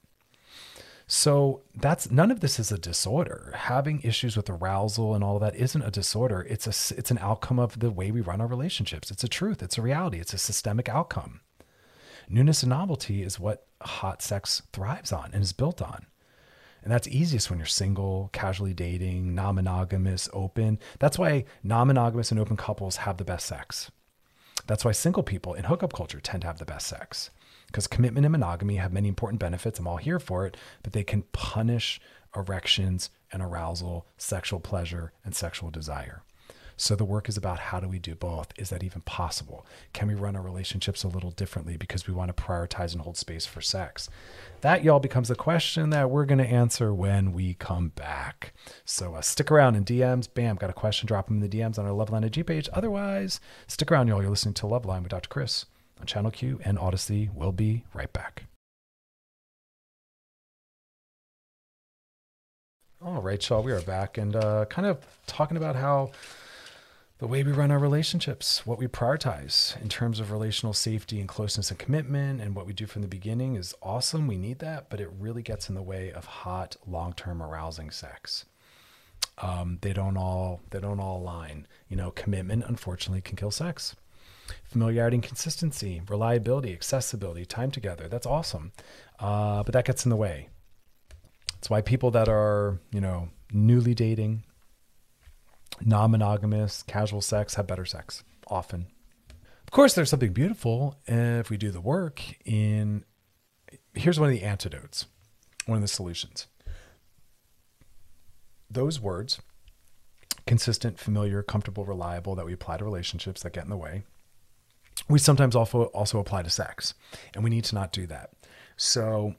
Speaker 2: So that's none of this is a disorder. Having issues with arousal and all of that isn't a disorder. It's a it's an outcome of the way we run our relationships. It's a truth. It's a reality. It's a systemic outcome. Newness and novelty is what hot sex thrives on and is built on. And that's easiest when you're single, casually dating, non monogamous, open. That's why non monogamous and open couples have the best sex. That's why single people in hookup culture tend to have the best sex because commitment and monogamy have many important benefits. I'm all here for it, but they can punish erections and arousal, sexual pleasure, and sexual desire. So the work is about how do we do both? Is that even possible? Can we run our relationships a little differently because we want to prioritize and hold space for sex? That, y'all, becomes a question that we're going to answer when we come back. So uh, stick around in DMs. Bam, got a question, drop them in the DMs on our Loveline IG page. Otherwise, stick around, y'all. You're listening to Loveline with Dr. Chris on Channel Q and Audacy. We'll be right back. All right, y'all, we are back and uh, kind of talking about how the way we run our relationships, what we prioritize in terms of relational safety and closeness and commitment, and what we do from the beginning is awesome. We need that, but it really gets in the way of hot, long-term arousing sex. Um, they don't all they don't all align. You know, commitment unfortunately can kill sex. Familiarity and consistency, reliability, accessibility, time together. That's awesome, uh, but that gets in the way. It's why people that are you know newly dating, non monogamous, casual sex have better sex often. Of course, there's something beautiful if we do the work in. Here's one of the antidotes, one of the solutions. Those words, consistent, familiar, comfortable, reliable, that we apply to relationships that get in the way, we sometimes also also apply to sex, and we need to not do that. So,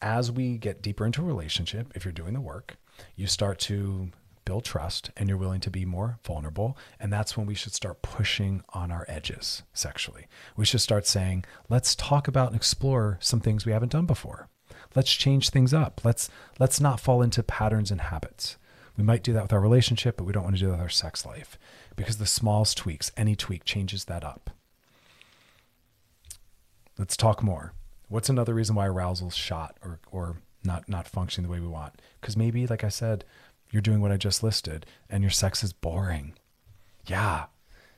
Speaker 2: as we get deeper into a relationship, if you're doing the work, you start to build trust and you're willing to be more vulnerable. And that's when we should start pushing on our edges sexually. We should start saying, let's talk about and explore some things we haven't done before. Let's change things up. Let's let's not fall into patterns and habits. We might do that with our relationship, but we don't want to do that with our sex life because the smallest tweaks, any tweak changes that up. Let's talk more. What's another reason why arousal's shot or or not not functioning the way we want? Because maybe, like I said, you're doing what I just listed and your sex is boring. Yeah,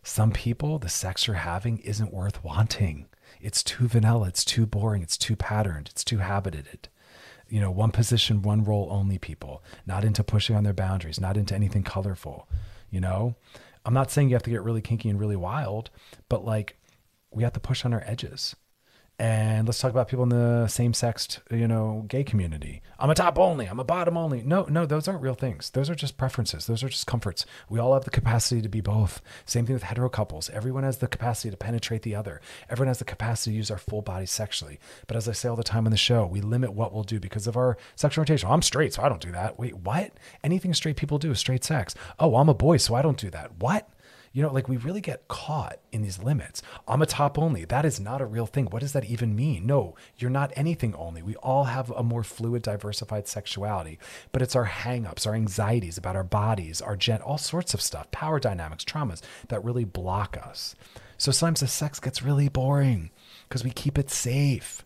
Speaker 2: some people, the sex you're having isn't worth wanting. It's too vanilla, it's too boring, it's too patterned, it's too habited. You know, one position, one role only people, not into pushing on their boundaries, not into anything colorful. You know, I'm not saying you have to get really kinky and really wild, but like we have to push on our edges and let's talk about people in the same sexed, you know, gay community. I'm a top only, I'm a bottom only. No, no, those aren't real things. Those are just preferences. Those are just comforts. We all have the capacity to be both. Same thing with hetero couples. Everyone has the capacity to penetrate the other. Everyone has the capacity to use our full body sexually. But as I say all the time on the show, we limit what we'll do because of our sexual orientation. I'm straight, so I don't do that. Wait, what? Anything straight people do is straight sex. Oh, I'm a boy, so I don't do that. What? You know, like we really get caught in these limits. I'm a top only. That is not a real thing. What does that even mean? No, you're not anything only. We all have a more fluid, diversified sexuality, but it's our hangups, our anxieties about our bodies, our gen, all sorts of stuff, power dynamics, traumas that really block us. So sometimes the sex gets really boring because we keep it safe.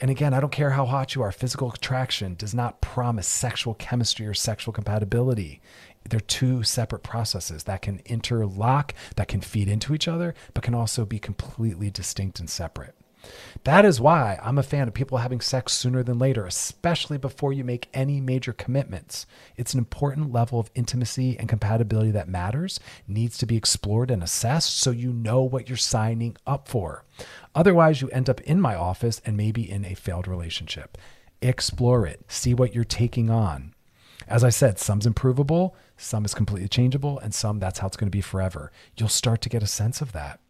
Speaker 2: And again, I don't care how hot you are, physical attraction does not promise sexual chemistry or sexual compatibility they're two separate processes that can interlock, that can feed into each other, but can also be completely distinct and separate. That is why I'm a fan of people having sex sooner than later, especially before you make any major commitments. It's an important level of intimacy and compatibility that matters, needs to be explored and assessed so you know what you're signing up for. Otherwise, you end up in my office and maybe in a failed relationship. Explore it, see what you're taking on. As I said, some's improvable, some is completely changeable, and some that's how it's going to be forever. You'll start to get a sense of that.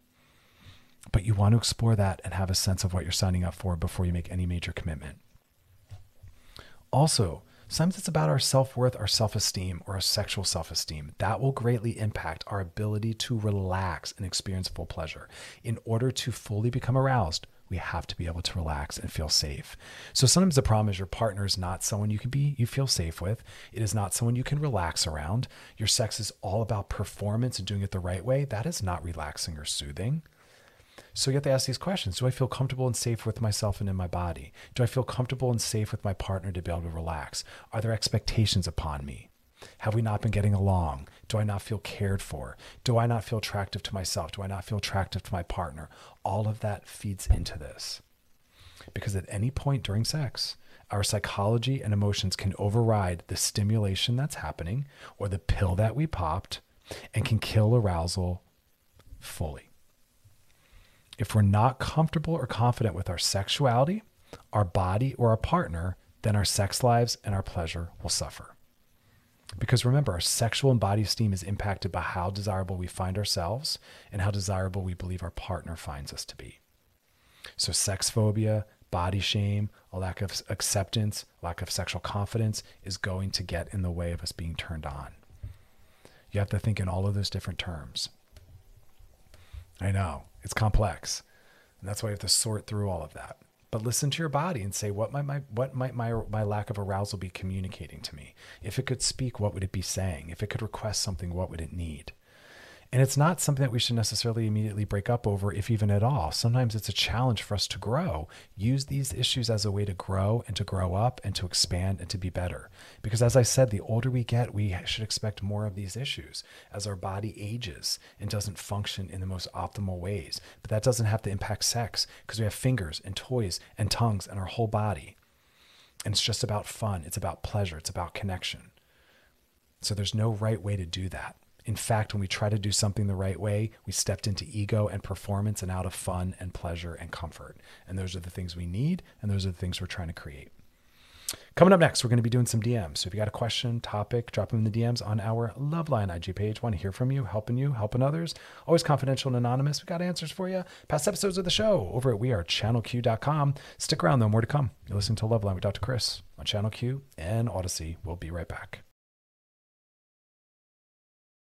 Speaker 2: But you want to explore that and have a sense of what you're signing up for before you make any major commitment. Also, sometimes it's about our self worth, our self esteem, or our sexual self esteem. That will greatly impact our ability to relax and experience full pleasure. In order to fully become aroused, we have to be able to relax and feel safe. So sometimes the problem is your partner is not someone you can be you feel safe with. It is not someone you can relax around. Your sex is all about performance and doing it the right way. That is not relaxing or soothing. So you have to ask these questions. Do I feel comfortable and safe with myself and in my body? Do I feel comfortable and safe with my partner to be able to relax? Are there expectations upon me? Have we not been getting along? Do I not feel cared for? Do I not feel attractive to myself? Do I not feel attractive to my partner? All of that feeds into this. Because at any point during sex, our psychology and emotions can override the stimulation that's happening or the pill that we popped and can kill arousal fully. If we're not comfortable or confident with our sexuality, our body, or our partner, then our sex lives and our pleasure will suffer. Because remember, our sexual and body esteem is impacted by how desirable we find ourselves and how desirable we believe our partner finds us to be. So, sex phobia, body shame, a lack of acceptance, lack of sexual confidence is going to get in the way of us being turned on. You have to think in all of those different terms. I know it's complex, and that's why you have to sort through all of that but listen to your body and say what might my what might my my lack of arousal be communicating to me? If it could speak what would it be saying? If it could request something what would it need and it's not something that we should necessarily immediately break up over, if even at all. Sometimes it's a challenge for us to grow. Use these issues as a way to grow and to grow up and to expand and to be better. Because as I said, the older we get, we should expect more of these issues as our body ages and doesn't function in the most optimal ways. But that doesn't have to impact sex because we have fingers and toys and tongues and our whole body. And it's just about fun, it's about pleasure, it's about connection. So there's no right way to do that. In fact, when we try to do something the right way, we stepped into ego and performance and out of fun and pleasure and comfort. And those are the things we need, and those are the things we're trying to create. Coming up next, we're going to be doing some DMs. So if you got a question, topic, drop them in the DMs on our Loveline IG page. Want to hear from you, helping you, helping others. Always confidential and anonymous. We got answers for you. Past episodes of the show over at wearechannelq.com. Stick around though, more to come. You're listening to Loveline with Dr. Chris on Channel Q and Audacy. We'll be right back.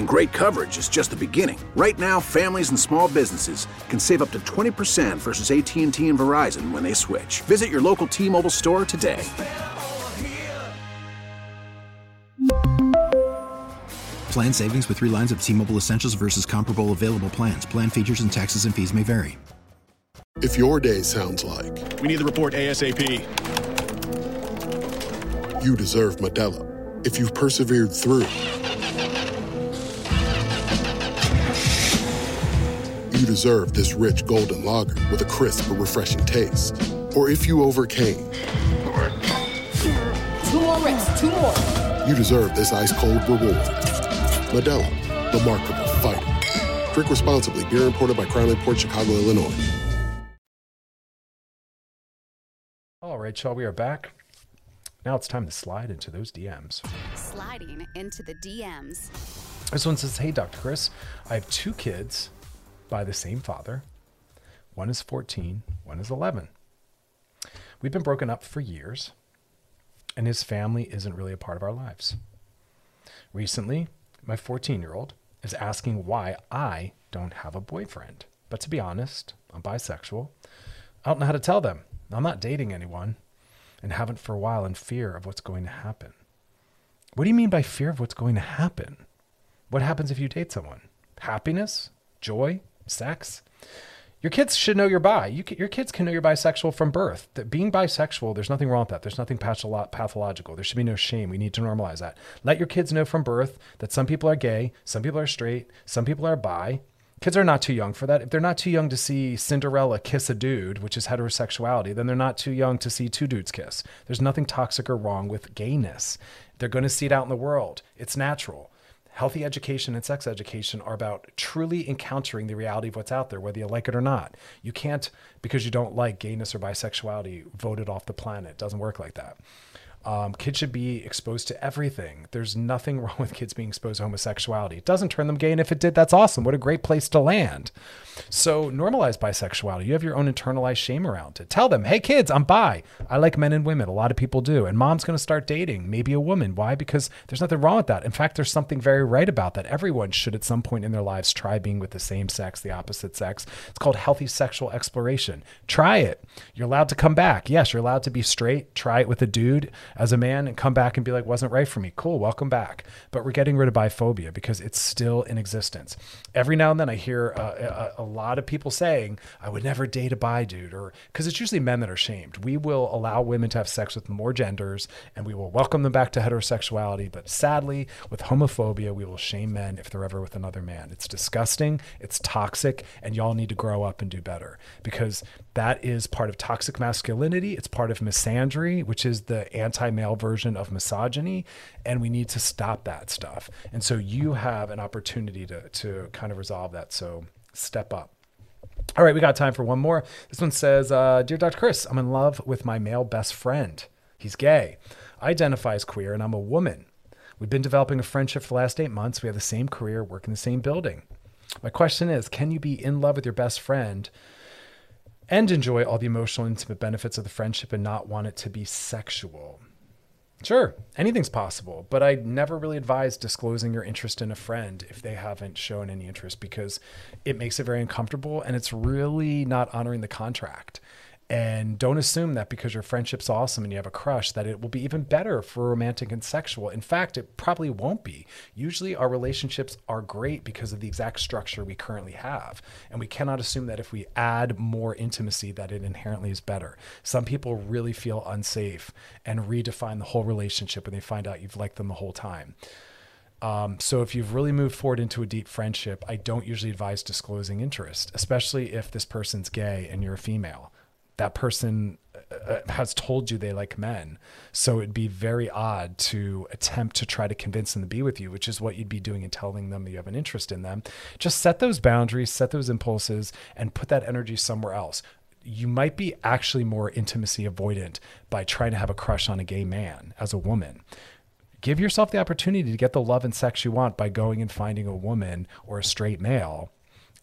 Speaker 6: And great coverage is just the beginning. Right now, families and small businesses can save up to 20% versus AT&T and Verizon when they switch. Visit your local T-Mobile store today.
Speaker 7: Plan savings with 3 lines of T-Mobile Essentials versus comparable available plans. Plan features and taxes and fees may vary.
Speaker 8: If your day sounds like
Speaker 9: we need the report ASAP,
Speaker 8: you deserve Modelo. If you've persevered through, you deserve this rich golden lager with a crisp but refreshing taste. Or if you overcame,
Speaker 10: two more reps, two more.
Speaker 8: You deserve this ice cold reward. Modelo, the Markable Fighter. Drink responsibly. Beer imported by Crown Imports Chicago, Illinois.
Speaker 2: All right, y'all, we are back. Now it's time to slide into those DMs.
Speaker 5: Sliding into the DMs.
Speaker 2: This one says, Hey, Dr. Chris, I have two kids by the same father. One is 14, one is 11. We've been broken up for years, and his family isn't really a part of our lives. Recently, My 14 year old is asking why I don't have a boyfriend. But to be honest, I'm bisexual. I don't know how to tell them. I'm not dating anyone and haven't for a while in fear of what's going to happen. What do you mean by fear of what's going to happen? What happens if you date someone? Happiness? Joy? Sex? Your kids should know you're bi. You, your kids can know you're bisexual from birth. That being bisexual, there's nothing wrong with that. There's nothing pathological. There should be no shame. We need to normalize that. Let your kids know from birth that some people are gay, some people are straight, some people are bi. Kids are not too young for that. If they're not too young to see Cinderella kiss a dude, which is heterosexuality, then they're not too young to see two dudes kiss. There's nothing toxic or wrong with gayness. They're going to see it out in the world. It's natural. Healthy education and sex education are about truly encountering the reality of what's out there, whether you like it or not. You can't, because you don't like gayness or bisexuality, vote it off the planet. It doesn't work like that. Um, kids should be exposed to everything. There's nothing wrong with kids being exposed to homosexuality. It doesn't turn them gay, and if it did, that's awesome. What a great place to land. So normalize bisexuality. You have your own internalized shame around it. Tell them, hey kids, I'm bi. I like men and women. A lot of people do. And mom's going to start dating, maybe a woman. Why? Because there's nothing wrong with that. In fact, there's something very right about that. Everyone should at some point in their lives try being with the same sex, the opposite sex. It's called healthy sexual exploration. Try it. You're allowed to come back. Yes, you're allowed to be straight. Try it with a dude as a man and come back and be like, wasn't right for me. Cool, welcome back. But we're getting rid of biphobia because it's still in existence. Every now and then I hear uh, a, a lot of people saying, I would never date a bi dude, or because it's usually men that are shamed. We will allow women to have sex with more genders and we will welcome them back to heterosexuality. But sadly, with homophobia, we will shame men if they're ever with another man. It's disgusting, it's toxic, and y'all need to grow up and do better because that is part of toxic masculinity. It's part of misandry, which is the anti male version of misogyny. And we need to stop that stuff. And so you have an opportunity to, to kind of resolve that. So step up. All right, we got time for one more. This one says uh, Dear Dr. Chris, I'm in love with my male best friend. He's gay. I identify as queer, and I'm a woman. We've been developing a friendship for the last eight months. We have the same career, work in the same building. My question is Can you be in love with your best friend and enjoy all the emotional, intimate benefits of the friendship and not want it to be sexual? Sure, anything's possible, but I never really advise disclosing your interest in a friend if they haven't shown any interest because it makes it very uncomfortable and it's really not honoring the contract. And don't assume that because your friendship's awesome and you have a crush, that it will be even better for romantic and sexual. In fact, it probably won't be. Usually, our relationships are great because of the exact structure we currently have. And we cannot assume that if we add more intimacy, that it inherently is better. Some people really feel unsafe and redefine the whole relationship when they find out you've liked them the whole time. Um, so if you've really moved forward into a deep friendship, I don't usually advise disclosing interest, especially if this person's gay and you're a female that person uh, uh, has told you they like men. So it'd be very odd to attempt to try to convince them to be with you, which is what you'd be doing and telling them that you have an interest in them. Just set those boundaries, set those impulses, and put that energy somewhere else. You might be actually more intimacy avoidant by trying to have a crush on a gay man as a woman give yourself the opportunity to get the love and sex you want by going and finding a woman or a straight male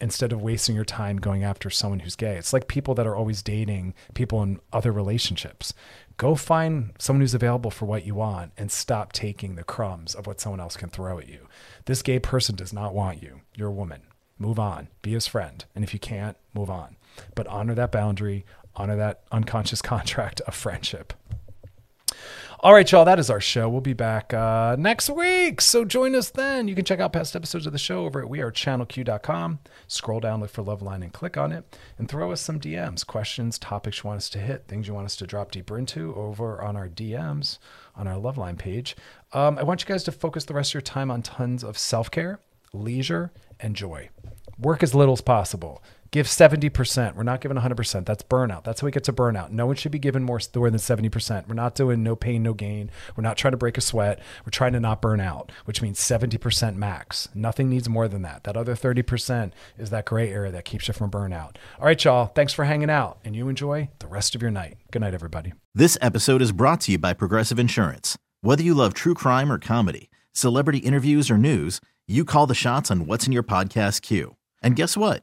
Speaker 2: instead of wasting your time going after someone who's gay. It's like people that are always dating people in other relationships. Go find someone who's available for what you want and stop taking the crumbs of what someone else can throw at you. This gay person does not want you. You're a woman. Move on. Be his friend. And if you can't, move on. But honor that boundary, honor that unconscious contract of friendship. All right, y'all, that is our show. We'll be back uh, next week. So join us then. You can check out past episodes of the show over at wearechannelq.com. Scroll down, look for Loveline, and click on it. And throw us some DMs, questions, topics you want us to hit, things you want us to drop deeper into over on our DMs on our Loveline page. Um, I want you guys to focus the rest of your time on tons of self care, leisure, and joy. Work as little as possible. Give 70%. We're not giving 100%. That's burnout. That's how we get to burnout. No one should be given more, than 70%. We're not doing no pain, no gain. We're not trying to break a sweat. We're trying to not burn out, which means 70% max. Nothing needs more than that. That other 30% is that gray area that keeps you from burnout. All right, y'all. Thanks for hanging out, and you enjoy the rest of your night. Good night, everybody.
Speaker 1: This episode is brought to you by Progressive Insurance. Whether you love true crime or comedy, celebrity interviews or news, you call the shots on what's in your podcast queue. And guess what?